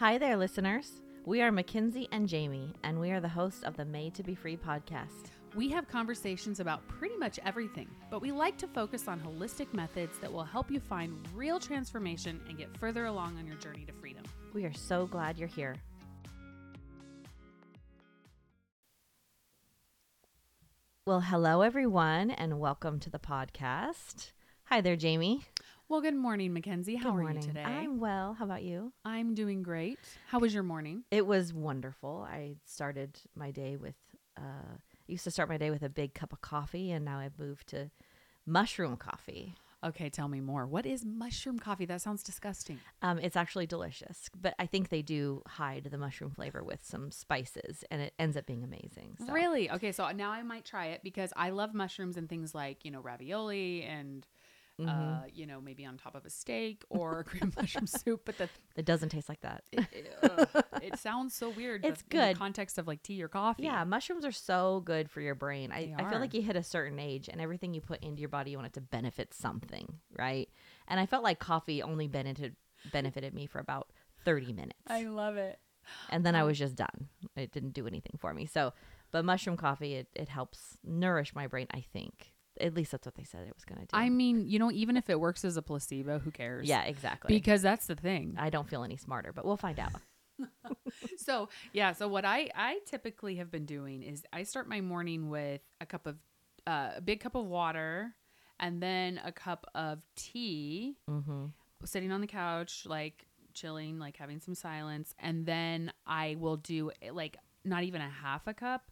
Hi there, listeners. We are Mackenzie and Jamie, and we are the hosts of the Made to Be Free podcast. We have conversations about pretty much everything, but we like to focus on holistic methods that will help you find real transformation and get further along on your journey to freedom. We are so glad you're here. Well, hello, everyone, and welcome to the podcast. Hi there, Jamie. Well, good morning, Mackenzie. How Good are morning. you today? I'm well. How about you? I'm doing great. How was your morning? It was wonderful. I started my day with, uh, I used to start my day with a big cup of coffee, and now I've moved to mushroom coffee. Okay, tell me more. What is mushroom coffee? That sounds disgusting. Um, it's actually delicious, but I think they do hide the mushroom flavor with some spices, and it ends up being amazing. So. Really? Okay, so now I might try it because I love mushrooms and things like, you know, ravioli and Mm-hmm. uh, you know, maybe on top of a steak or green mushroom soup, but the It doesn't taste like that. it, it, ugh, it sounds so weird. It's but in the good. context of like tea or coffee. Yeah, mushrooms are so good for your brain. I, I feel like you hit a certain age and everything you put into your body, you want it to benefit something, right? And I felt like coffee only benefited benefited me for about 30 minutes. I love it. and then I um, was just done. It didn't do anything for me. So, but mushroom coffee, it, it helps nourish my brain, I think. At least that's what they said it was going to do. I mean, you know, even if it works as a placebo, who cares? yeah, exactly. Because that's the thing. I don't feel any smarter, but we'll find out. so yeah so what i i typically have been doing is i start my morning with a cup of uh, a big cup of water and then a cup of tea Mm-hmm. sitting on the couch like chilling like having some silence and then i will do like not even a half a cup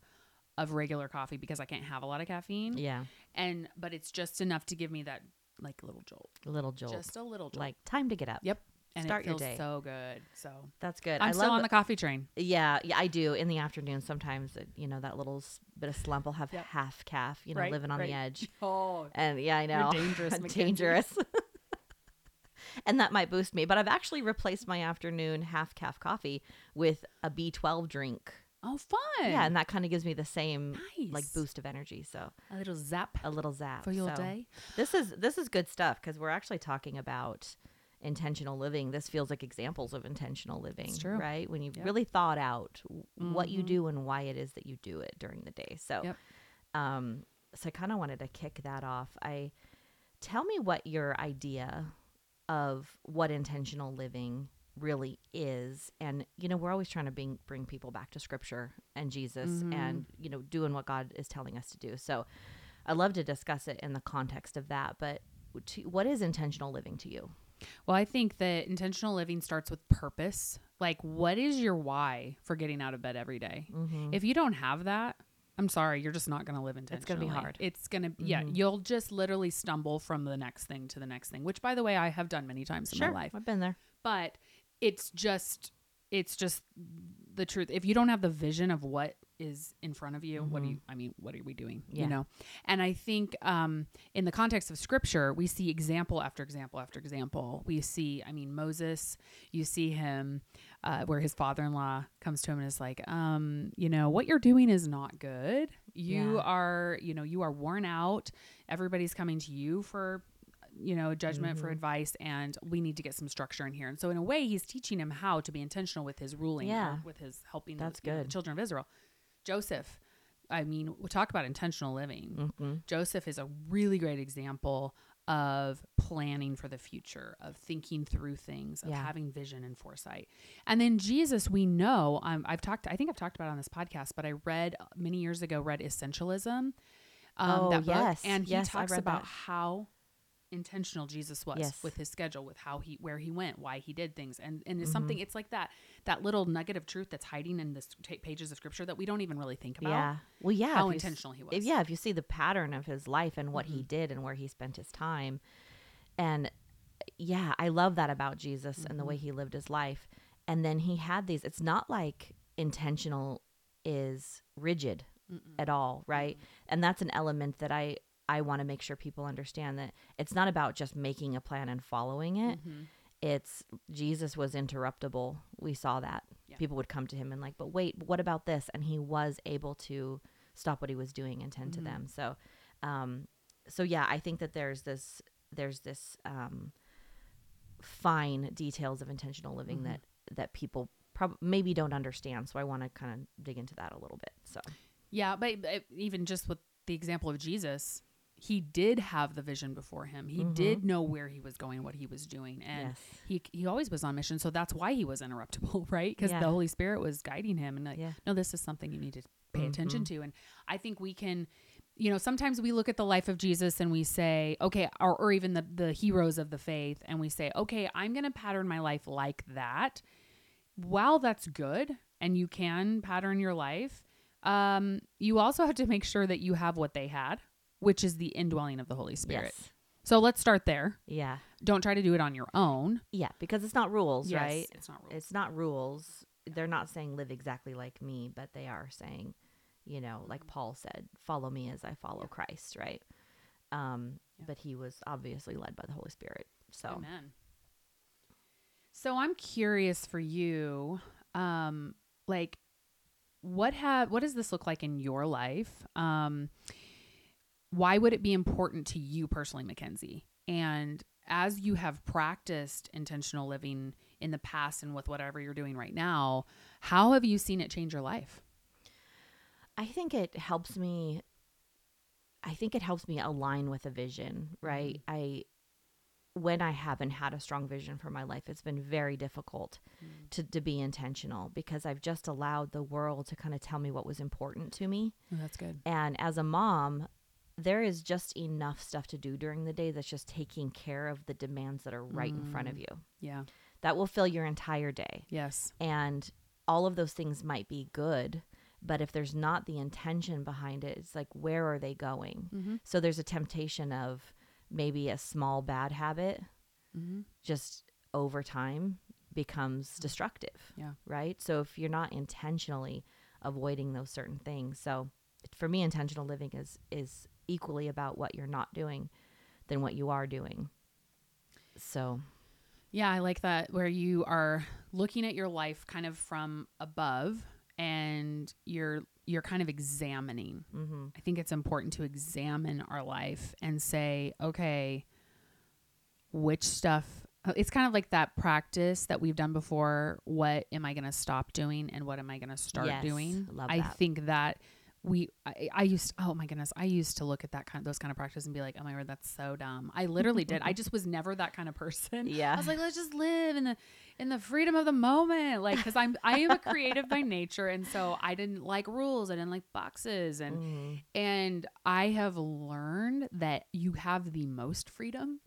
of regular coffee because i can't have a lot of caffeine Yeah, and but it's just enough to give me that like little jolt a little jolt. just a little jolt like time to get up. yep and start it your feels day. so good so That's good. i'm I still love on the coffee train Yeah, yeah, I do. In the afternoon, sometimes uh, you know that little s- bit of slump. I'll have Yep. half caff, you know, Right, living on the edge. oh And yeah, I know, dangerous, Mackenzie. dangerous. and that might boost me. But I've actually replaced my afternoon half caff coffee with a B12 drink. Oh, fun. Yeah, and that kind of gives me the same like boost of energy. So a little zap a little zap for your So day. This is this is good stuff because we're actually talking about intentional living. This feels like examples of intentional living, true. right? When you've Yep. really thought out w- what you Mhm. do and why it is that you do it during the day. So, Yep. um, so I kind of wanted to kick that off. I tell me what your idea of what intentional living really is and you know we're always trying to bring bring people back to scripture and Jesus Mhm. and you know doing what God is telling us to do. So I love to discuss it in the context of that, but to, what is intentional living to you? Well, I think that intentional living starts with purpose. Like, what is your why for getting out of bed every day? Mm-hmm. If you don't have that, I'm sorry, you're just not going to live intentionally. It's gonna be hard. It's going to, yeah, Mhm. you'll just literally stumble from the next thing to the next thing, which, by the way, I have done many times in Sure, my life. I've been there. But it's just, it's just the truth. If you don't have the vision of what is in front of you, what do Mhm. you, I mean, what are we doing? Yeah. You know? And I think um, in the context of scripture, we see example after example after example. We see, I mean, Moses, you see him uh, where his father in law comes to him and is like, um, you know, what you're doing is not good. You Yeah. are, you know, you are worn out. Everybody's coming to you for, you know, judgment for Mhm. advice, and we need to get some structure in here. And so, in a way, he's teaching him how to be intentional with his ruling, Yeah. with his helping That's the, know, the good. children of Israel. Joseph, I mean, we talk about intentional living. Mm-hmm. Joseph is a really great example of planning for the future, of thinking through things, of Yeah. having vision and foresight. And then Jesus, we know, um, I've talked, I think I've talked about it on this podcast, but I read uh, many years ago, read Essentialism. Um, Oh, that book, yes. and he Yes, talks about that. how intentional Jesus was Yes. with his schedule, with how he, where he went, why he did things, and and it's Mhm. something. It's like that that little nugget of truth that's hiding in the pages of Scripture that we don't even really think about. Yeah. Well, yeah. how if you intentional he if- was. yeah, if you see the pattern of his life and what he Mhm. did and where he spent his time, and yeah, I love that about Jesus and the way Mhm. he lived his life. And then he had these. It's not like intentional is rigid Mm-mm. at all, right? And that's an element that I I want to make sure people understand that it's not about just making a plan and following it. Mhm. It's Jesus was interruptible. We saw that. Yeah. People would come to him and like, but wait, what about this? And he was able to stop what he was doing and tend to Mhm. them. So, um, so yeah, I think that there's this there's this um, fine details of intentional living Mhm. that that people prob- maybe don't understand. So I want to kind of dig into that a little bit. So Yeah, but, but even just with the example of Jesus, he did have the vision before him. He Mhm. did know where he was going, what he was doing, and yes, he he always was on mission. So that's why he was interruptible, right? Because Yeah. the Holy Spirit was guiding him, and like, yeah, no, this is something you need to pay attention Mhm. to. And I think we can, you know, sometimes we look at the life of Jesus and we say, okay, or, or even the the heroes of the faith, and we say, okay, I'm going to pattern my life like that. While that's good, and you can pattern your life, um, you also have to make sure that you have what they had, which is the indwelling of the Holy Spirit. yes, So let's start there. yeah, Don't try to do it on your own. yeah, because it's not rules, Yes, right? It's not rules. It's not rules. They're not saying live exactly like me, but they are saying, you know, like Paul said, follow me as I follow Christ, right? Um, Yeah. but he was obviously led by the Holy Spirit. So Amen. So I'm curious for you, um, like what have what does this look like in your life? Um, why would it be important to you personally, Mackenzie? And as you have practiced intentional living in the past and with whatever you're doing right now, how have you seen it change your life? I think it helps me I think it helps me align with a vision, right? Mm-hmm. I when I haven't had a strong vision for my life, it's been very difficult mm. to, to be intentional because I've just allowed the world to kind of tell me what was important to me. Oh, that's good. And as a mom, there is just enough stuff to do during the day that's just taking care of the demands that are right in front of you. Yeah. That will fill your entire day. Yes. And all of those things might be good, but if there's not the intention behind it, it's like, where are they going? Mm-hmm. So there's a temptation of maybe a small bad habit Mm-hmm. just over time becomes destructive. Yeah. Right. So if you're not intentionally avoiding those certain things, so for me, intentional living is is equally about what you're not doing than what you are doing. So Yeah, I like that where you are looking at your life kind of from above and you're you're kind of examining. hmm I think it's important to examine our life and say, okay, which stuff uh, it's kind of like that practice that we've done before. What am I going to stop doing and what am I going to start Yes, doing? love I that. think that we I, I used oh my goodness I used to look at that kind of those kind of practices and be like oh my word that's so dumb. I literally did. I just was never that kind of person. Yeah. I was like let's just live in the in the freedom of the moment. Like because I'm I am a creative by nature. And so I didn't like rules. I didn't like boxes. And Mhm. and I have learned that you have the most freedom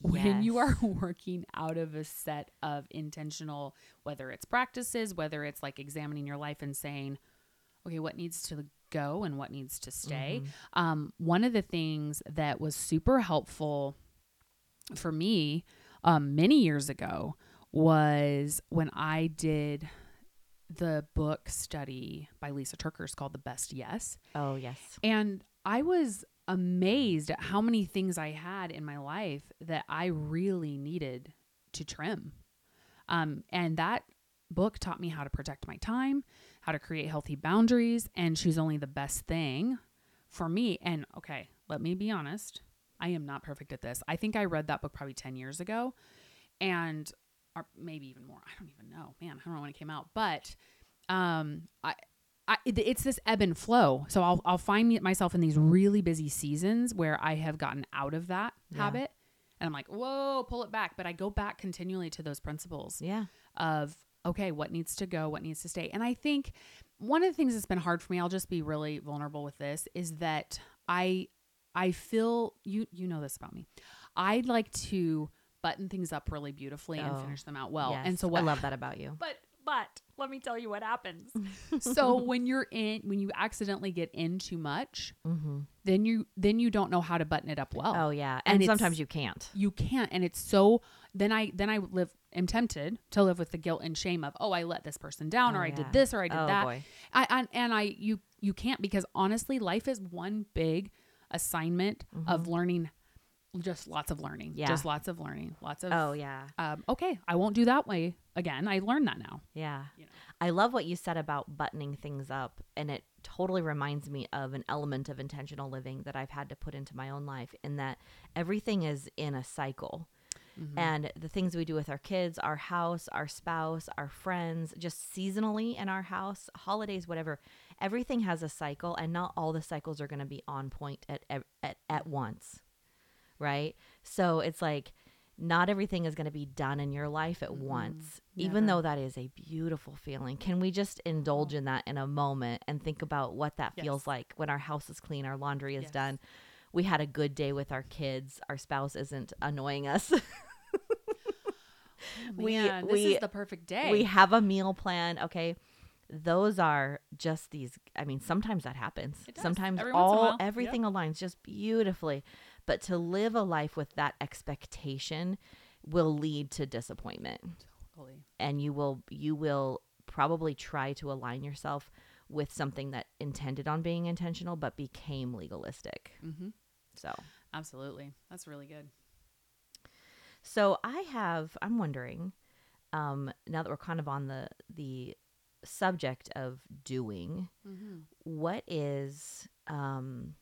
when you are working out of a set of intentional, whether it's practices, whether it's like examining your life and saying, okay, what needs to go and what needs to stay. Mhm. Um, one of the things that was super helpful for me um, many years ago was when I did the book study by Lysa TerKeurst called The Best Yes. Oh yes. And I was amazed at how many things I had in my life that I really needed to trim. Um, and that book taught me how to protect my time, how to create healthy boundaries, and choose only the best thing for me. And okay, let me be honest. I am not perfect at this. I think I read that book probably 10 years ago and or maybe even more. I don't even know. Man, I don't know when it came out, but um I I, it's this ebb and flow. So I'll I'll find myself in these really busy seasons where I have gotten out of that Yeah. habit, and I'm like, whoa, pull it back. But I go back continually to those principles Yeah. of okay, what needs to go, what needs to stay. And I think one of the things that's been hard for me, I'll just be really vulnerable with this, is that I I feel you you know this about me. I'd like to button things up really beautifully and Oh, finish them out well. Yes. And so what I love that about you. but but let me tell you what happens. so when you're in when you accidentally get in too much, Mm-hmm. then you then you don't know how to button it up well. Oh yeah, And and, sometimes you can't. You can't and it's so then I then I live am tempted to live with the guilt and shame of, "Oh, I let this person down or Oh, I yeah. did this or I did oh that." boy. I, I and I you you can't because honestly, life is one big assignment of learning just lots of learning. Mm-hmm. Yeah. Just lots of learning. Lots of Oh yeah. um, okay, I won't do that way again. I learned that now. Yeah. You know. I love what you said about buttoning things up. And it totally reminds me of an element of intentional living that I've had to put into my own life in that everything is in a cycle. Mhm. and the things we do with our kids, our house, our spouse, our friends, just seasonally in our house, holidays, whatever. Everything has a cycle, and not all the cycles are going to be on point at, at at once, right? So it's like not everything is going to be done in your life at Mm-mm, once, even though that is a beautiful feeling. Can we just indulge in that in a moment and think about what that feels like when our house is clean, our laundry is Yes. done? We had a good day with our kids. Our spouse isn't annoying us. Oh, we- man, this we- is the perfect day. we have a meal plan. Okay. Those are just these. I mean, sometimes that happens. Sometimes Every once in a all while. Yep. everything aligns just beautifully. But to live a life with that expectation will lead to disappointment, Totally. and you will you will probably try to align yourself with something that intended on being intentional but became legalistic. Mm-hmm. So, Absolutely. That's really good. So I have. I'm wondering. Um, now that we're kind of on the the subject of doing, Mm-hmm. what is um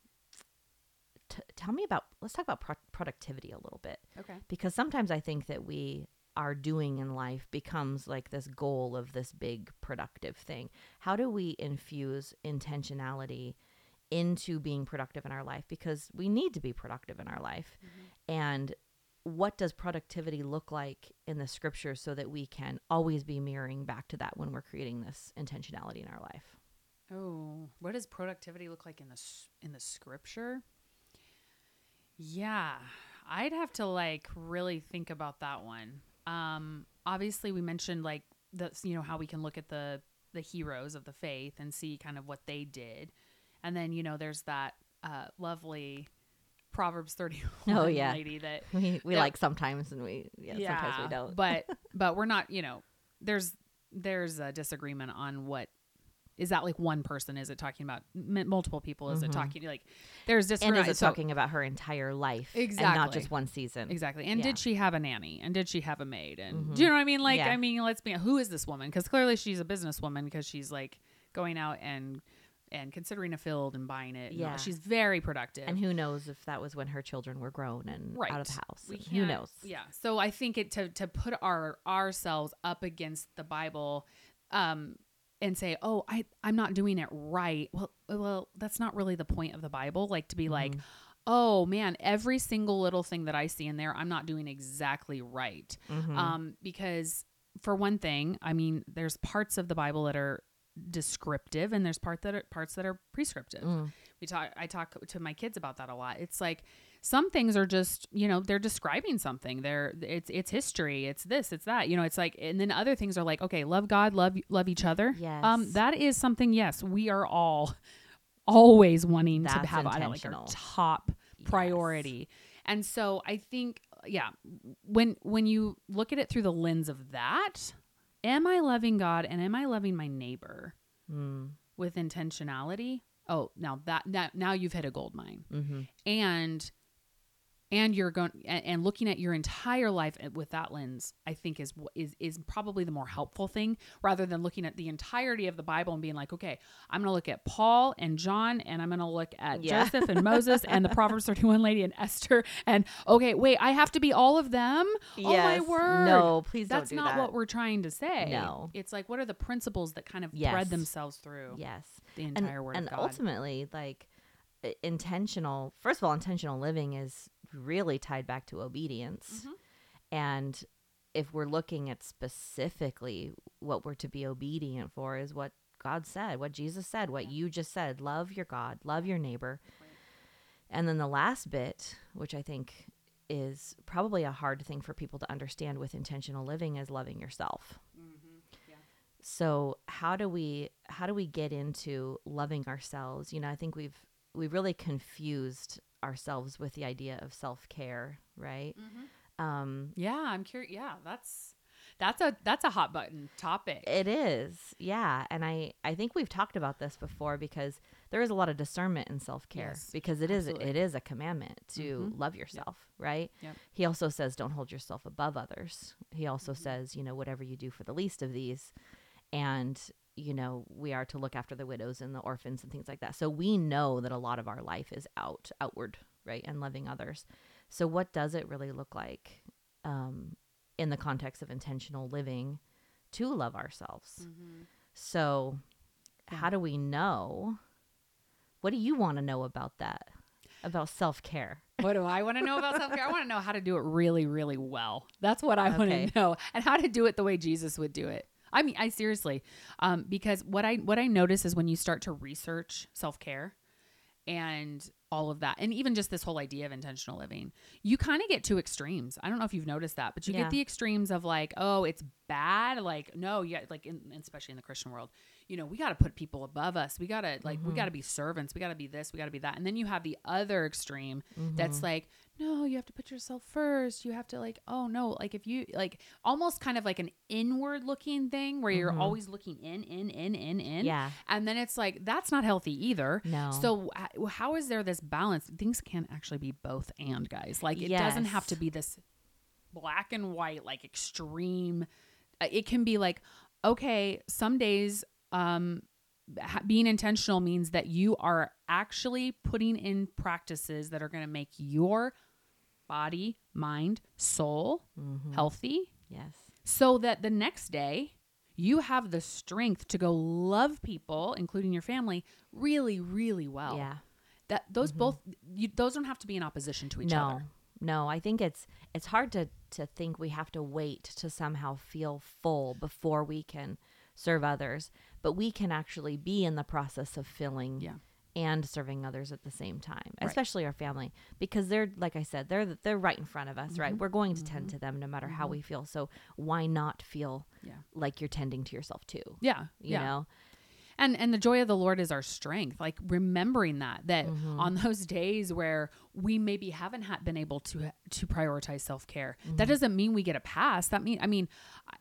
t- tell me about let's talk about pro- productivity a little bit Okay. because sometimes i think that we our doing in life becomes like this goal of this big productive thing how do we infuse intentionality into being productive in our life because we need to be productive in our life and what does productivity look like in the scriptures so that we can always be mirroring back to that when we're creating this intentionality in our life Oh, what does productivity look like in the in the scripture? Yeah, I'd have to like really think about that one. Um, obviously, we mentioned like the you know how we can look at the the heroes of the faith and see kind of what they did, and then you know there's that uh, lovely Proverbs thirty one Oh, yeah. lady that we we Yeah. like sometimes and we yeah, sometimes we don't but but we're not, you know, there's there's a disagreement on what is that like one person? Is it talking about m- multiple people? Is it Mhm. talking like there's and disagreement? is it so- talking about her entire life and not just one season exactly? And Yeah. did she have a nanny? And did she have a maid? And Mhm. do you know what I mean? Like Yeah. I mean, let's be who is this woman? Because clearly she's a businesswoman because she's like going out and and considering a field and buying it. Yeah. she's very productive. and who knows if that was when her children were grown and out of the house who knows Yeah. So I think it to to put our ourselves up against the Bible, um, and say, oh, I I'm not doing it right. Well, well, that's not really the point of the Bible. Like to be like, Mhm. oh man, every single little thing that I see in there, I'm not doing exactly right. Mhm. Um, because for one thing, I mean, there's parts of the Bible that are descriptive and there's part that are parts that are prescriptive. Mm. we talk i talk to my kids about that a lot. It's like some things are just you know they're describing something. They're it's it's history. It's this it's that you know it's like and then other things are like okay love god love love each other. Yes. um that is something yes we are all always wanting to have I like our top priority. And so i think yeah when when you look at it through the lens of that am i loving god and am i loving my neighbor Mm. with intentionality? Oh now that, that now you've hit a gold mine. Hmm and and you're going and, and looking at your entire life eh, with that lens i think is is is probably the more helpful thing rather than looking at the entirety of the bible and being like okay i'm going to look at paul and john and i'm going to look at Yeah. joseph and moses and the proverbs 31 lady and esther and okay wait i have to be all of them? Oh my word no please that's don't do not that. what we're trying to say. No. it's like what are the principles that kind of Yes. thread themselves through yes. the and, entire word and of god? ultimately like intentional first of all intentional living is really tied back to obedience. Mhm. and if we're looking at specifically what we're to be obedient for is what god said what jesus said what Yeah. you just said love your god love your neighbor. And then the last bit which i think is probably a hard thing for people to understand with intentional living is loving yourself. So how do we how do we get into loving ourselves? You know i think we've we've really confused ourselves with the idea of self-care right um Yeah, I'm curious. Yeah, that's that's a that's a hot button topic. it is yeah and i i think we've talked about this before because there is a lot of discernment in self-care Yes, because it is absolutely. it is a commandment to Mhm. love yourself right Yep. he also says don't hold yourself above others he also Mhm. says you know whatever you do for the least of these and you know we are to look after the widows and the orphans and things like that so we know that a lot of our life is out outward right and loving others so what does it really look like um, in the context of intentional living to love ourselves. So, how do we know? What do you want to know about that? About self care? What do I want to know about self care? I want to know how to do it really, really well. That's what I want to know, and how to do it the way Jesus would do it. I mean, I seriously, um, because what I what I notice is when you start to research self care and all of that, and even just this whole idea of intentional living, you kind of get two extremes. I don't know if you've noticed that, but you Yeah. get the extremes of like, oh, it's bad. Like, no, yeah, like, in, especially in the Christian world, you know, we got to put people above us. We got to like, we got to mm-hmm. be servants. We got to be this. We got to be that. And then you have the other extreme that's mm-hmm. like, no, you have to put yourself first. You have to like, oh no, like if you like almost kind of like an inward looking thing where you're mm-hmm. always looking in, in, in, in, in. Yeah. And then it's like that's not healthy either. No. So how is there this balance? Things can actually be both and guys. Like it doesn't have to be this black and white like extreme. Uh, It can be like okay, some days um being intentional means that you are actually putting in practices that are going to make your body, mind, soul healthy Yes. so that the next day you have the strength to go love people including your family really really well Yeah. that those both you, those don't have to be in opposition to each no. other No, I think it's it's hard to to think we have to wait to somehow feel full before we can serve others, but we can actually be in the process of filling Yeah. and serving others at the same time, Right. especially our family because they're like I said, they're they're right in front of us, Mm-hmm. right? We're going to tend to them no matter how we feel. So why not feel Yeah. like you're tending to yourself too? yeah You yeah know? and and the joy of the lord is our strength like remembering that that Mm-hmm. on those days where we maybe haven't had been able to to prioritize self-care Mm-hmm. that doesn't mean we get a pass that mean i mean i,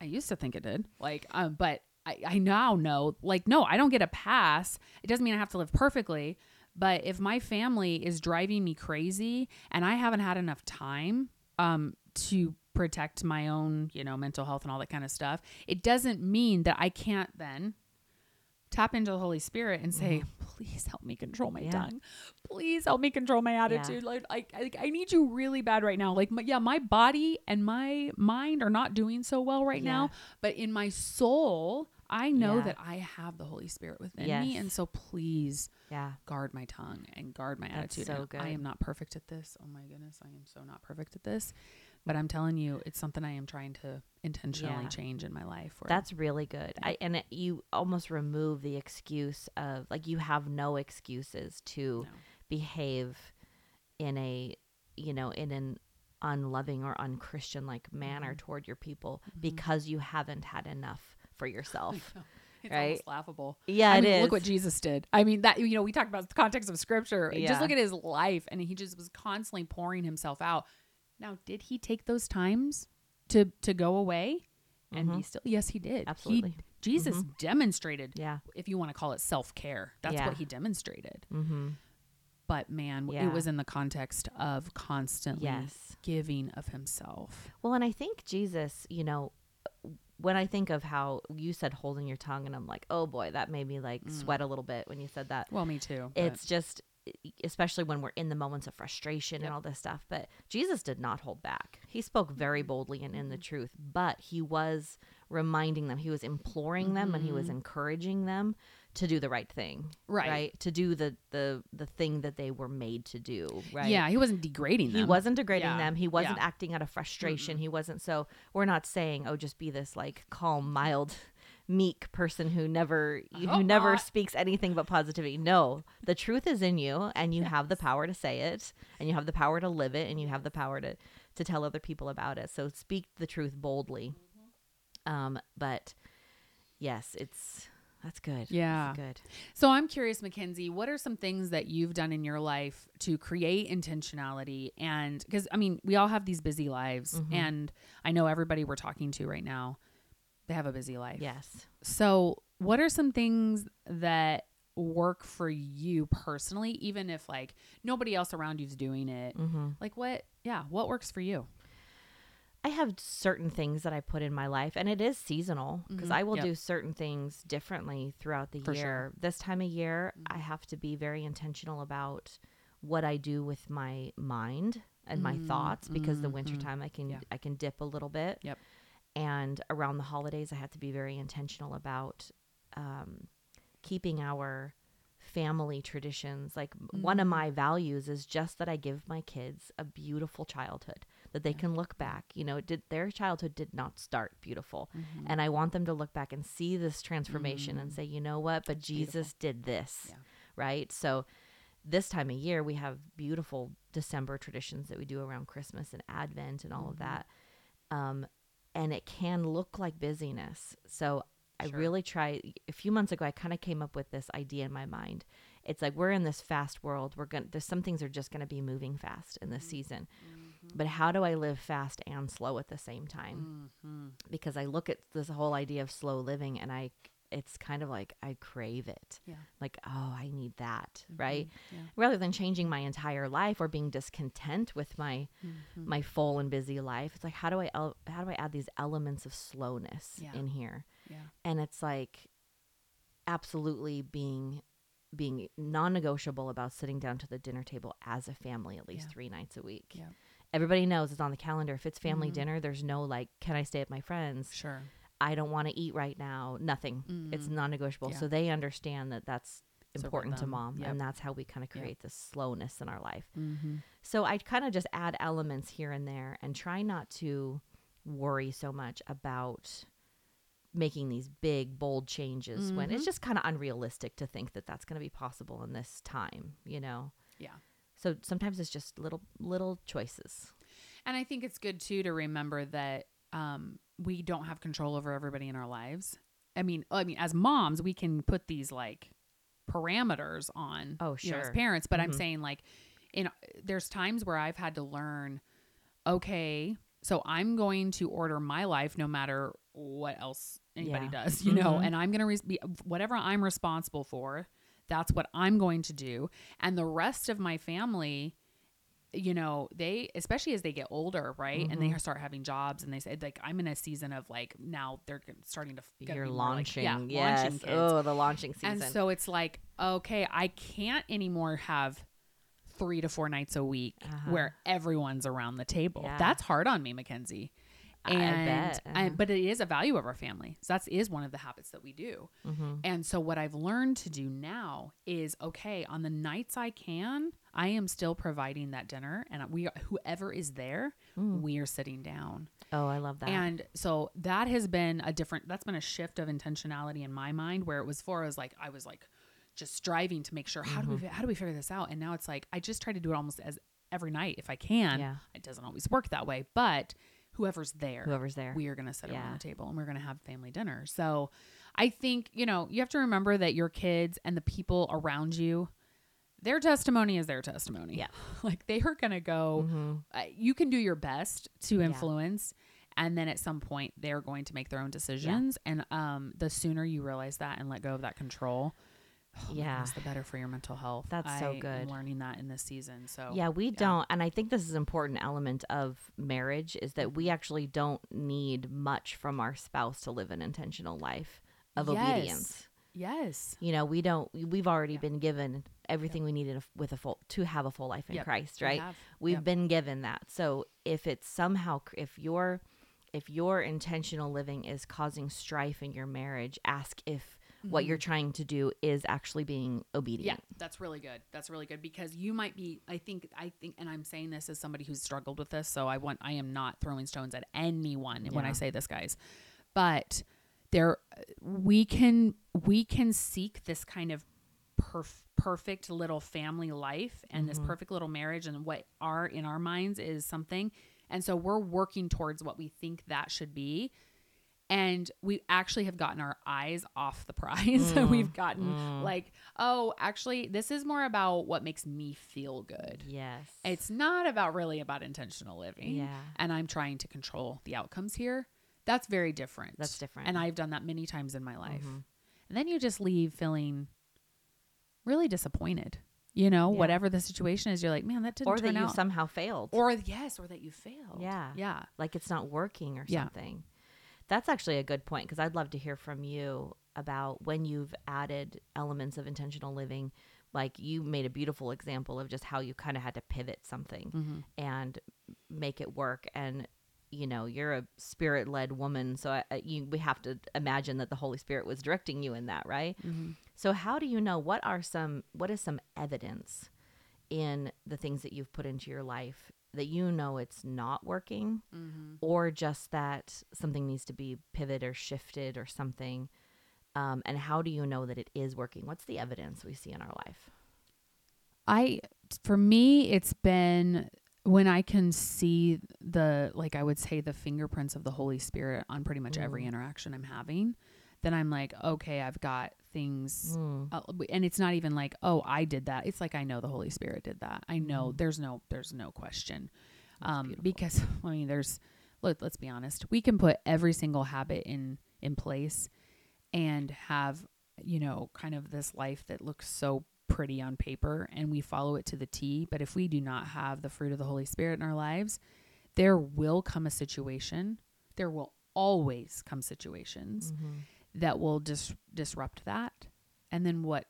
I used to think it did like um, but I, I now know like no i don't get a pass it doesn't mean i have to live perfectly but if my family is driving me crazy and i haven't had enough time um to protect my own you know mental health and all that kind of stuff it doesn't mean that i can't then tap into the Holy Spirit and say, please help me control my Yeah. tongue. Please help me control my attitude. Like, I, I, I need you really bad right now. Like, my, yeah, my body and my mind are not doing so well right now, but in my soul, I know Yeah. that I have the Holy Spirit within me. And so please Yeah. guard my tongue and guard my That's attitude. so. I am not perfect at this. Oh my goodness, I am so not perfect at this. But I'm telling you, it's something I am trying to intentionally Yeah. change in my life. Where, That's really good. I and it, you almost remove the excuse of like you have no excuses to No. behave in a you know in an unloving or unchristian like manner Mm-hmm. toward your people because you haven't had enough for yourself. It's right? almost laughable. Yeah, I it mean, Look what Jesus did. I mean, that you know, we talked about the context of Scripture. Yeah. Just look at his life, and he just was constantly pouring himself out. Now, did he take those times to to go away and be still? Yes, he did. He- Mm-hmm. Absolutely. Mm-hmm. Jesus demonstrated, Yeah. if you want to call it self care. That's Yeah. what he demonstrated. Mm-hmm. But man, Yeah. it was in the context of constantly Yes. giving of himself. Well, and I think Jesus, you know, when I think of how you said holding your tongue, and I'm like, oh boy, that made me like sweat a little bit when you said that. Well, me too. but- it's just especially when we're in the moments of frustration and all this stuff but jesus did not hold back he spoke very Mm-hmm. boldly and in the truth but he was reminding them he was imploring them and he was encouraging them to do the right thing Mm-hmm. Right. to do the the the thing that they were made to do right yeah, he wasn't degrading them. he wasn't degrading Yeah. them he wasn't Yeah. acting out of frustration he wasn't so we're not saying oh just be this like calm mild meek person who never who hope never not. speaks anything but positivity no the truth is in you and you have the power to say it and you have the power to live it and you have the power to to tell other people about it so speak the truth boldly um but yes it's that's good Yeah. That's good So I'm curious, Mackenzie, what are some things that you've done in your life to create intentionality? And because I mean, we all have these busy lives, Mm-hmm. and I know everybody we're talking to right now, they have a busy life. yes So, what are some things that work for you personally, even if like nobody else around you's doing it? mm-hmm. Like, what, yeah, what works for you? I have certain things that I put in my life, and it is seasonal because I will Yep. do certain things differently throughout the For year. sure. This time of year, I have to be very intentional about what I do with my mind and my Mm, thoughts because the wintertime I can Yeah. I can dip a little bit. Yep. And around the holidays I have to be very intentional about um, keeping our family traditions. Like one of Mhm. my values is just that I give my kids a beautiful childhood that they can look back. You know, did their childhood did not start beautiful. Mhm. And I want them to look back and see this transformation and Mm. say, you know what? But It's beautiful. Jesus did this. Yeah. Right. So this time of year, we have beautiful December traditions that we do around Christmas and Advent and all of Mhm. that. Um, and it can look like busyness. So I Sure. really try. A few months ago, I kind of came up with this idea in my mind. It's like we're in this fast world. We're going to, there's some things are just going to be moving fast in this season. Mm-hmm. But how do I live fast and slow at the same time? Mhm. because I look at this whole idea of slow living and I it's kind of like I crave it. Yeah. Like, oh, I need that, right? Mhm. Yeah. Rather than changing my entire life or being discontent with my Mhm. my full and busy life. It's like how do I el- how do I add these elements of slowness Yeah. in here? Yeah. And it's like absolutely being being non-negotiable about sitting down to the dinner table as a family at least Yeah. 3 nights a week. Yeah. Everybody knows it's on the calendar. If it's family Mhm. dinner, there's no like, can I stay at my friends? Sure. I don't want to eat right now. Nothing. It's Mhm. non-negotiable. Yeah. So they understand that that's It's important to mom, Yep. and that's how we kind of Yep. create this slowness in our life. Mm-hmm. So I kind of just add elements here and there, and try not to worry so much about making these big bold changes when it's Mhm. just kind of unrealistic to think that that's going to be possible in this time you know Yeah. So sometimes it's just little little choices And I think it's good too to remember that um, we don't have control over everybody in our lives. I mean, I mean, as moms, we can put these like parameters on. Oh, you know, as parents, but I'm Mhm. saying like, in there's times where I've had to learn. Okay, so I'm going to order my life no matter what else anybody Yeah. does, you know, Mhm. and I'm gonna res- be whatever I'm responsible for. That's what I'm going to do, and the rest of my family you know they especially as they get older right? And they Mhm. start having jobs and they say like i'm in a season of like now they're starting to you're more, like- launching. yeah, yes. launching kids. Oh the launching season. and so it's like okay i can't anymore have three to four nights a week Uh-huh. where everyone's around the table. Yeah. that's hard on me mackenzie and bet, I- uh-huh. but it is a value of our family so that is one of the habits that we do Mhm. and so what I've learned to do now is okay, on the nights I can, I am still providing that dinner and we whoever is there, Mm. we are sitting down. oh i love that And so that has been a different that's been a shift of intentionality in my mind where it was for was like I was like just striving to make sure how do we Mm-hmm. how do we figure this out? And now it's like I just try to do it almost as every night if I can. Yeah. It doesn't always work that way, but whoever's there whoever's there we are going to sit around the table and we're going to have family dinner. So I think, you know, you have to remember that your kids and the people around you, their testimony is their testimony. Yeah. like they are going to go, Mhm. uh, you can do your best to Yeah. influence. And then at some point, they're going to make their own decisions. And um, the sooner you realize that and let go of that control, oh Yeah. goodness, the better for your mental health. That's so I am good. learning that in this season. So Yeah, we don't, and I think this is an important element of marriage is that we actually don't need much from our spouse to live an intentional life of Yes. obedience. yes, You know, we don't. We've already been given everything we need in a, with a full to have a full life in Yep, Christ, we right? have. We've Yep. been given that. So if it's somehow, if your if your intentional living is causing strife in your marriage, ask if what you're trying to do is actually being Mm-hmm. Yeah, obedient. that's really good. That's really good because you might be. I think. I think, and I'm saying this as somebody who's struggled with this. So I want. I am not throwing stones at anyone when I say this, guys. But there, we can we can seek this kind of perf- perfect little family life and this perfect little marriage and what are in our minds is something. And so we're working towards what we think that should be and we actually have gotten our eyes off the prize we've gotten like oh actually this is more about what makes me feel good Yes. it's not about really about intentional living Yeah. and i'm trying to control the outcomes here that's very different That's different. and i've done that many times in my life Mhm. and then you just leave feeling really disappointed you know Yeah. whatever the situation is you're like man that didn't or turn that you out somehow failed. or yes or that you failed Yeah. yeah like it's not working or Yeah. something. That's actually a good point because I'd love to hear from you about when you've added elements of intentional living like you made a beautiful example of just how you kind of had to pivot something Mm-hmm. and make it work and you know you're a spirit led woman so I, I- you we have to imagine that the holy spirit was directing you in that right Mm-hmm. so how do you know what are some what is some evidence in the things that you've put into your life that you know it's not working Mm-hmm. or just that something needs to be pivoted or shifted or something um, and how do you know that it is working what's the evidence we see in our life I for me it's been when I can see the like I would say the fingerprints of the Holy Spirit on pretty much every Mm. interaction I'm having, then I'm like, okay, I've got things Mm. uh, and it's not even like, oh, I did that. It's like I know the Holy Spirit did that. I know Mhm. there's no there's no question. That's Um beautiful. because I mean there's let, let's be honest. We can put every single habit in in place and have, you know, kind of this life that looks so pretty on paper and we follow it to the T, but if we do not have the fruit of the Holy Spirit in our lives, there will come a situation, there will always come situations Mhm. That will dis- disrupt that. And then what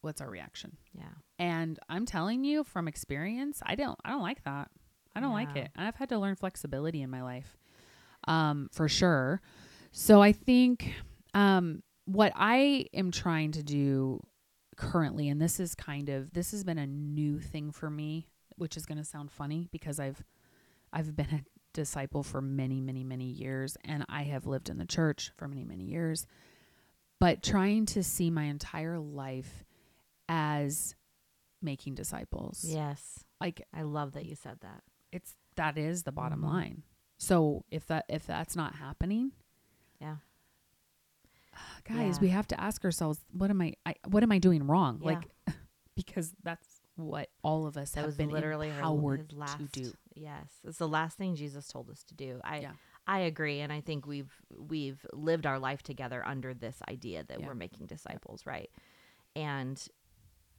what's our reaction? yeah And I'm telling you from experience, I don't I don't like that. I don't like it. I've had to learn flexibility in my life. Um for sure. So I think um what I am trying to do currently and this is kind of this has been a new thing for me, which is going to sound funny because I've I've been a disciple for many many many years and I have lived in the church for many many years. But trying to see my entire life as making disciples. yes Like i love that you said that it's that is the bottom Mhm. line. So if that if that's not happening, yeah guys, Yeah. we have to ask ourselves, what am I, I what am I doing wrong? Yeah. Like because that's what all of us that have was been literally her, empowered last to do. Yes it's the last thing jesus told us to do i Yeah. i agree and i think we've we've lived our life together under this idea that Yeah. we're making disciples right and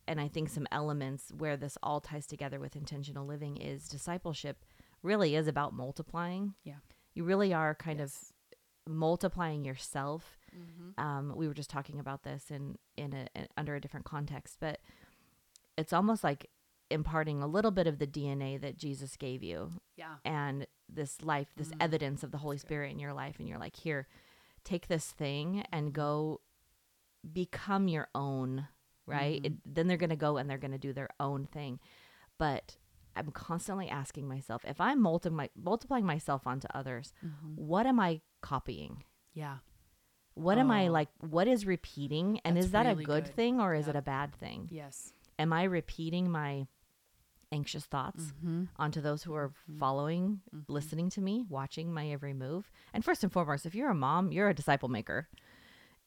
and i think some elements where this all ties together with intentional living is discipleship really is about multiplying Yeah. you really are kind Yes. of multiplying yourself Mhm. um, we were just talking about this in in a, in- under a different context, but it's almost like imparting a little bit of the DNA that Jesus gave you Yeah. and this life, this Mm, evidence of the Holy that's good. Spirit in your life, and you're like, here, take this thing Mm-hmm. and go become your own, right? Mhm. It, then they're gonna go and they're gonna do their own thing, but I'm constantly asking myself if I'm multi- multiplying myself onto others, Mhm. what am I copying? Yeah. What am I Oh. like? What is repeating? And That's is that really a good, good. thing or is it a bad thing? Yes. Am I repeating my anxious thoughts Mm-hmm. onto those who are Mhm. following, Mhm. listening to me, watching my every move? And first and foremost, if you're a mom, you're a disciple maker.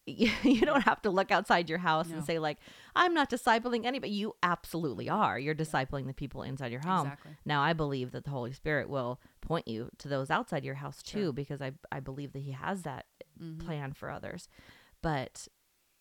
You you don't have to look outside your house No. and say like, "I'm not discipling anybody." You absolutely are. You're discipling the people inside your home. Exactly. Now, I believe that the Holy Spirit will point you to those outside your house too, Sure. because I I believe that He has that Mhm. plan for others. But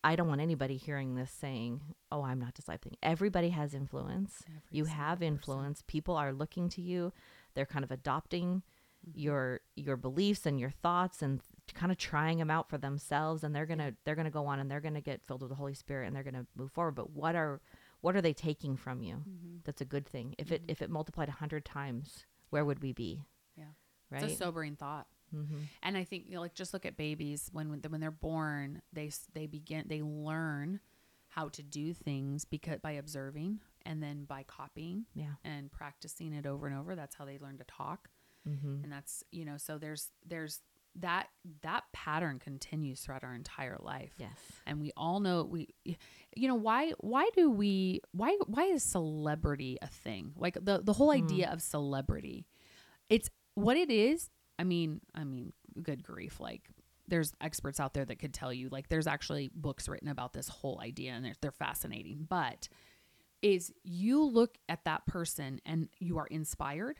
I don't want anybody hearing this saying, "Oh, I'm not discipling." Everybody has influence. Every you have person. influence. People are looking to you. They're kind of adopting Mhm. your your beliefs and your thoughts and kind of trying them out for themselves and they're going to they're going to go on and they're going to get filled with the Holy Spirit and they're going to move forward. But what are what are they taking from you? Mhm. That's a good thing. If it Mhm. if it multiplied a 100 times, where would we be? Yeah. Right? It's a sobering thought. Mm-hmm. And I think you know, like just look at babies when when they're born, they they begin they learn how to do things because by observing and then by copying Yeah. and practicing it over and over. That's how they learn to talk. Mm-hmm. And that's you know so there's there's that that pattern continues throughout our entire life. Yes. And we all know we you know why why do we why why is celebrity a thing? Like the the whole Mm. idea of celebrity. It's what it is. I mean, I mean, good grief, like there's experts out there that could tell you like there's actually books written about this whole idea and they're, they're fascinating. But is you look at that person and you are inspired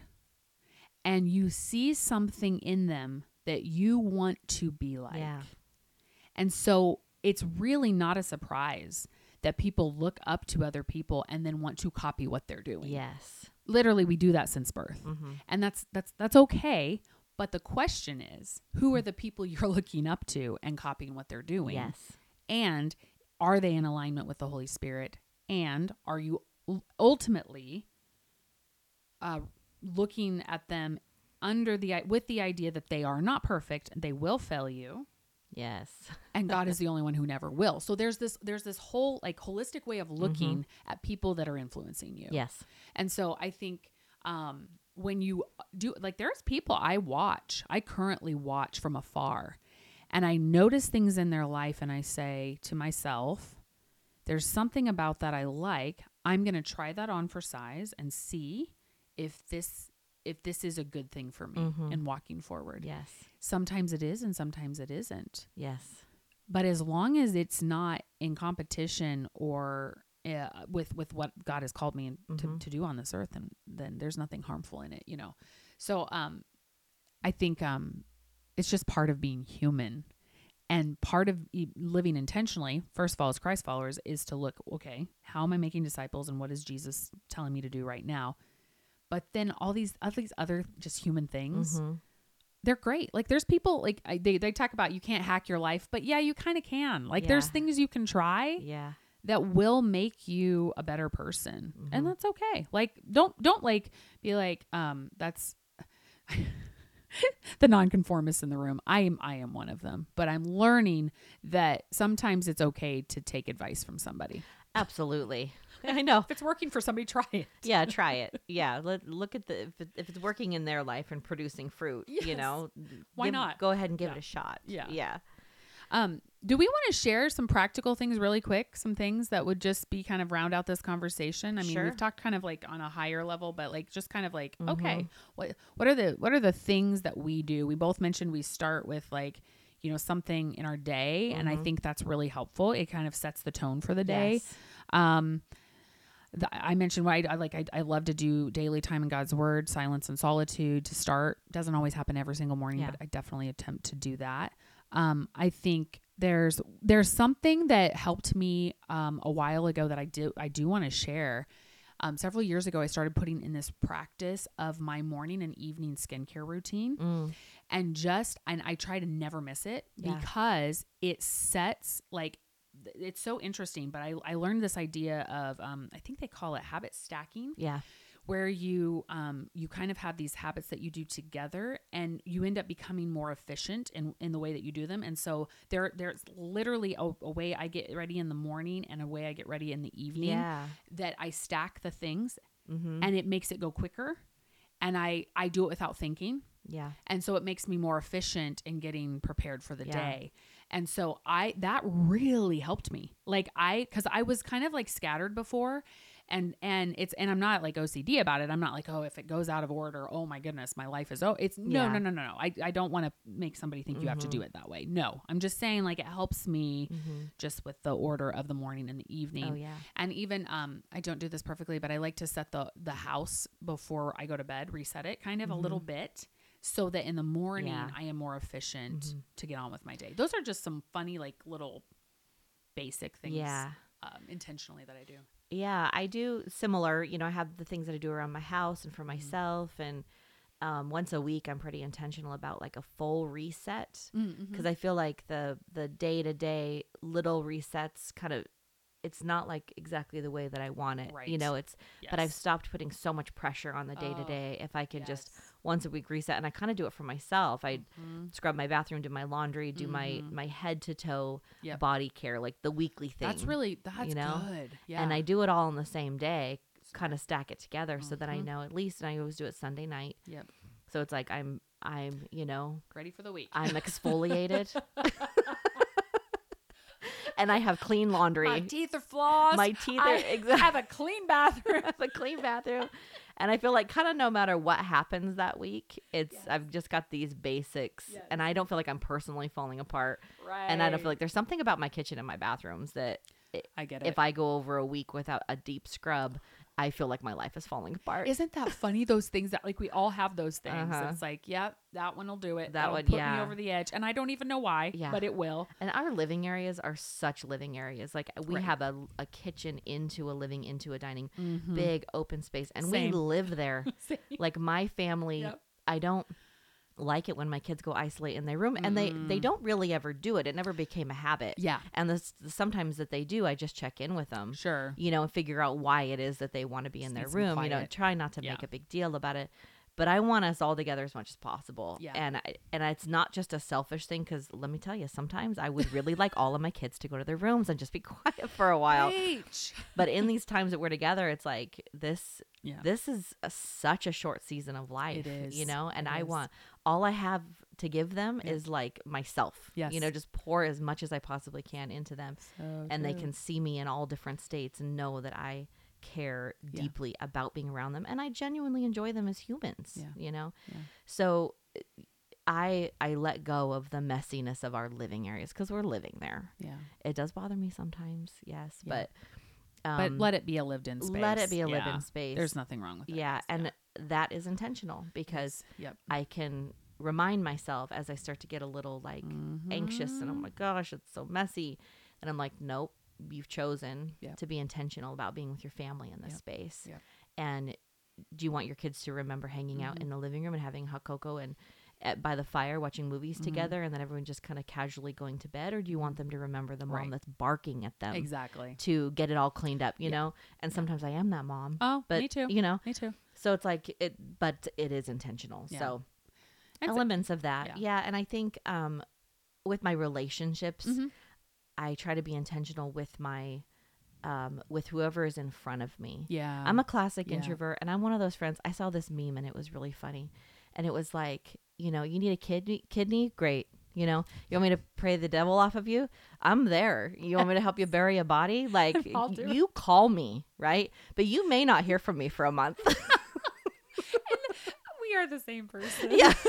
and you see something in them that you want to be like. Yeah. And so it's really not a surprise that people look up to other people and then want to copy what they're doing. Yes. Literally we do that since birth. Mm-hmm. And that's that's that's okay, but the question is, who are the people you're looking up to and copying what they're doing? Yes. And are they in alignment with the Holy Spirit And are you ultimately uh, looking at them under the with the idea that they are not perfect, they will fail you, Yes. and God is the only one who never will. So there's this there's this whole like holistic way of looking at people that are influencing you. Yes. And so I think um, when you do, like, there's people I watch, I currently watch from afar, and I notice things in their life, and I say to myself, there's something about that I like. I'm going to try that on for size and see if this if this is a good thing for me Mhm. in walking forward. Yes. Sometimes it is and sometimes it isn't. Yes. But as long as it's not in competition or uh, with with what God has called me in- to, to do on this earth, and then there's nothing harmful in it, you know. So um, I think um, it's just part of being human, and part of living intentionally. First of all, as Christ followers, is to look, okay, how am I making disciples, and what is Jesus telling me to do right now? But then all these all these other just human things Mhm. they're great. Like there's people like I, they they talk about you can't hack your life, but yeah, you kind of can. Like there's things you can try Yeah. That will make you a better person, Mhm. and that's okay. Like don't don't like be like um that's the nonconformists in the room. I am I am one of them, but I'm learning that sometimes it's okay to take advice from somebody. Absolutely. I know. If it's working for somebody, try it. Yeah, try it. Yeah, let, look at the if, it, if it's working in their life and producing fruit. Yes. You know, Why give- not? Go ahead and give Yeah. it a shot. Yeah. yeah. Um, do we want to share some practical things really quick? Some things that would just be kind of round out this conversation. I mean, Sure. we've talked kind of like on a higher level, but like just kind of like, okay, Mhm. what what are the what are the things that we do? We both mentioned we start with like, you know, something in our day, and I Mhm. think that's really helpful. It kind of sets the tone for the day. Yes. Um, the, I mentioned why I, I like I, I love to do daily time in God's Word, silence and solitude to start. Doesn't always happen every single morning, Yeah. but I definitely attempt to do that. Um, I think there's there's something that helped me um, a while ago that I do I do want to share. Um, several years ago, I started putting in this practice of my morning and evening skincare routine Mm. and just and I try to never miss it Yeah. because it sets like it's so interesting but I, I learned this idea of um, I think they call it habit stacking Yeah. Where you um, you kind of have these habits that you do together and you end up becoming more efficient in, in the way that you do them and so there there's literally a, a way I get ready in the morning and a way I get ready in the evening Yeah. that I stack the things Mm-hmm. and it makes it go quicker and I I do it without thinking Yeah. and so it makes me more efficient in getting prepared for the Yeah. day and so i that really helped me like i because i was kind of like scattered before and and it's and i'm not like ocd about it i'm not like oh if it goes out of order oh my goodness my life is oh it's no Yeah. no no no no i, I don't want to make somebody think you have to do it that way no i'm just saying like it helps me Mm-hmm. just with the order of the morning and the evening Oh yeah. and even um I don't do this perfectly, but I like to set the the house before I go to bed, reset it kind of a little bit so that in the morning Mm-hmm. Yeah. I am more efficient Mhm. to get on with my day. Those are just some funny like little basic things Yeah. um, intentionally that I do. Yeah, I do similar. You know, I have the things that I do around my house and for Mm-hmm. myself, and um, once a week, I'm pretty intentional about like a full reset Mm-hmm. because I feel like the the day to day little resets kind of it's not like exactly the way that I want it. You know, it's but I've stopped putting so much pressure on the day to day. If I just Yes. Once a week reset, and I kind of do it for myself. I Mhm. scrub my bathroom, do my laundry, do my Mhm. my head to toe Yep. body care, like the weekly thing. That's really that's know? good. Yeah. and I do it all in the same day, kind of stack it together so that I Mhm. know at least. And I always do it Sunday night, Yep. so it's like I'm I'm you know Ready for the week. I'm exfoliated, and I have clean laundry. My teeth are flossed. My teeth are I exactly. have a clean bathroom. I have a clean bathroom. And I feel like kind of no matter what happens that week, it's I've just got these basics Yes. and I don't feel like I'm personally falling apart. right. And I don't feel like there's something about my kitchen and my bathrooms that I get it. if I go over a week without a deep scrub, I feel like my life is falling apart. Isn't that funny? Those things that like we all have those things. Uh-huh. It's like, yeah, that one will do it. That That'll one, put me yeah. over the edge, and I don't even know why. Yeah. but it will. and our living areas are such living areas. Like we Right. have a, a kitchen into a living into a dining, Mhm. big open space, and Same. we live there. Like my family, Yep. I don't. Like it when my kids go isolate in their room and they they don't really ever do it it never became a habit Mm. Yeah. and the, sometimes that they do i just check in with them Sure. you know and figure out why it is that they want to be in Just their room you know try not to Yeah. make a big deal about it but i want us all together as much as possible Yeah. and I, and it's not just a selfish thing because let me tell you sometimes i would really like all of my kids to go to their rooms and just be quiet for a while H. but in these times that we're together it's like this Yeah. this is a, such a short season of life is. you know and It i is. want all i have to give them Yeah. is like myself Yes. you know just pour as much as i possibly can into them So and they can see me in all different states and know that i care Yeah. deeply about being around them and i genuinely enjoy them as humans Yeah. you know Yeah. so i i let go of the messiness of our living areas because we're living there Yeah. it does bother me sometimes yes Yeah. but um, But let it be a lived in space. let it be a Yeah. live in space There's nothing wrong with that. yeah and that is intentional because Yep. i can remind myself as i start to get a little like anxious and oh Mm-hmm. my gosh it's so messy and i'm like nope you've chosen Yep. to be intentional about being with your family in this Yep. space and do you want your kids to remember hanging out Mhm. in the living room and having hot cocoa and at, by the fire watching movies Mhm. together and then everyone just kind of casually going to bed or do you want them to remember the mom Right. that's barking at them Exactly. to get it all cleaned up you Yeah. know and sometimes i am that mom Oh, but me too. you know Me too. So it's like it, but it is intentional. Yeah. So so- elements of that, yeah. yeah. And I think um, with my relationships, Mhm. I try to be intentional with my um, with whoever is in front of me. Yeah. I'm a classic yeah. introvert, and I'm one of those friends. I saw this meme, and it was really funny, and it was like, you know, you need a kidney, kidney, great. You know, you want me to pray the devil off of you? I'm there. You want me to help you bury a body? Like, I'll do it. you call me, right? But you may not hear from me for a month. we are the same person. yeah.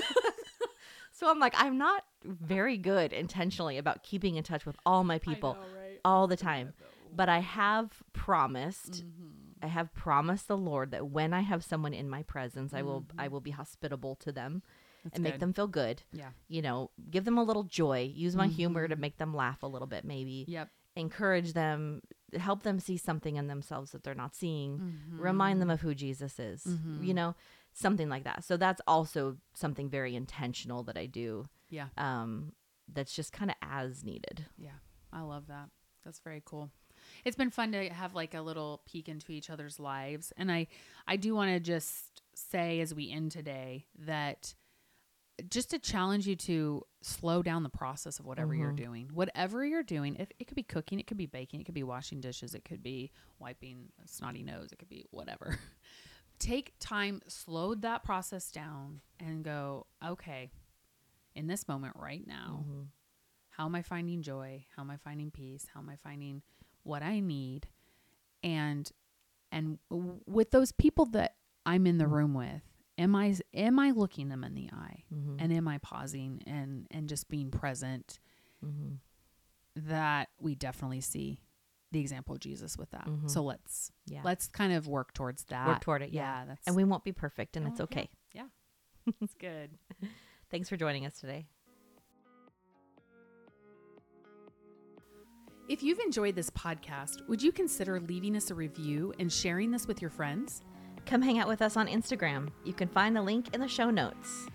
so I'm like, I'm not very good intentionally about keeping in touch with all my people all the time. But I have promised, Mm-hmm. I have promised the Lord that when I have someone in my presence, I will I Mm-hmm. will be hospitable to them That's and make them feel good. Yeah. You know, give them a little joy, use my humor to Mhm. make them laugh a little bit maybe. Yep. Encourage them, help them see something in themselves that they're not seeing. Remind them of who Jesus is. Mhm. You know, something like that. So that's also something very intentional that I do Yeah. um, that's just kind of as needed. Yeah. I love that. That's very cool. It's been fun to have like a little peek into each other's lives. And I I do want to just say as we end today that just to challenge you to slow down the process of whatever you're Mhm. doing. Whatever you're doing, if it could be cooking, it could be baking, it could be washing dishes, it could be wiping a snotty nose, it could be whatever. Take time, slow that process down and go, okay, in this moment right now, Mhm. how am I finding joy? How am I finding peace? How am I finding what I need? And and w- with those people that I'm in the room with, am I am I looking them in the eye? Mhm. And am I pausing and and just being present? Mhm. That we definitely see the example of Jesus with that. Mhm. So let's Yeah. let's kind of work towards that. Work toward it. Yeah. that's and we won't be perfect, and Oh, it's okay. yeah. okay. it's good. Thanks for joining us today. If you've enjoyed this podcast, would you consider leaving us a review and sharing this with your friends? Come hang out with us on Instagram. You can find the link in the show notes.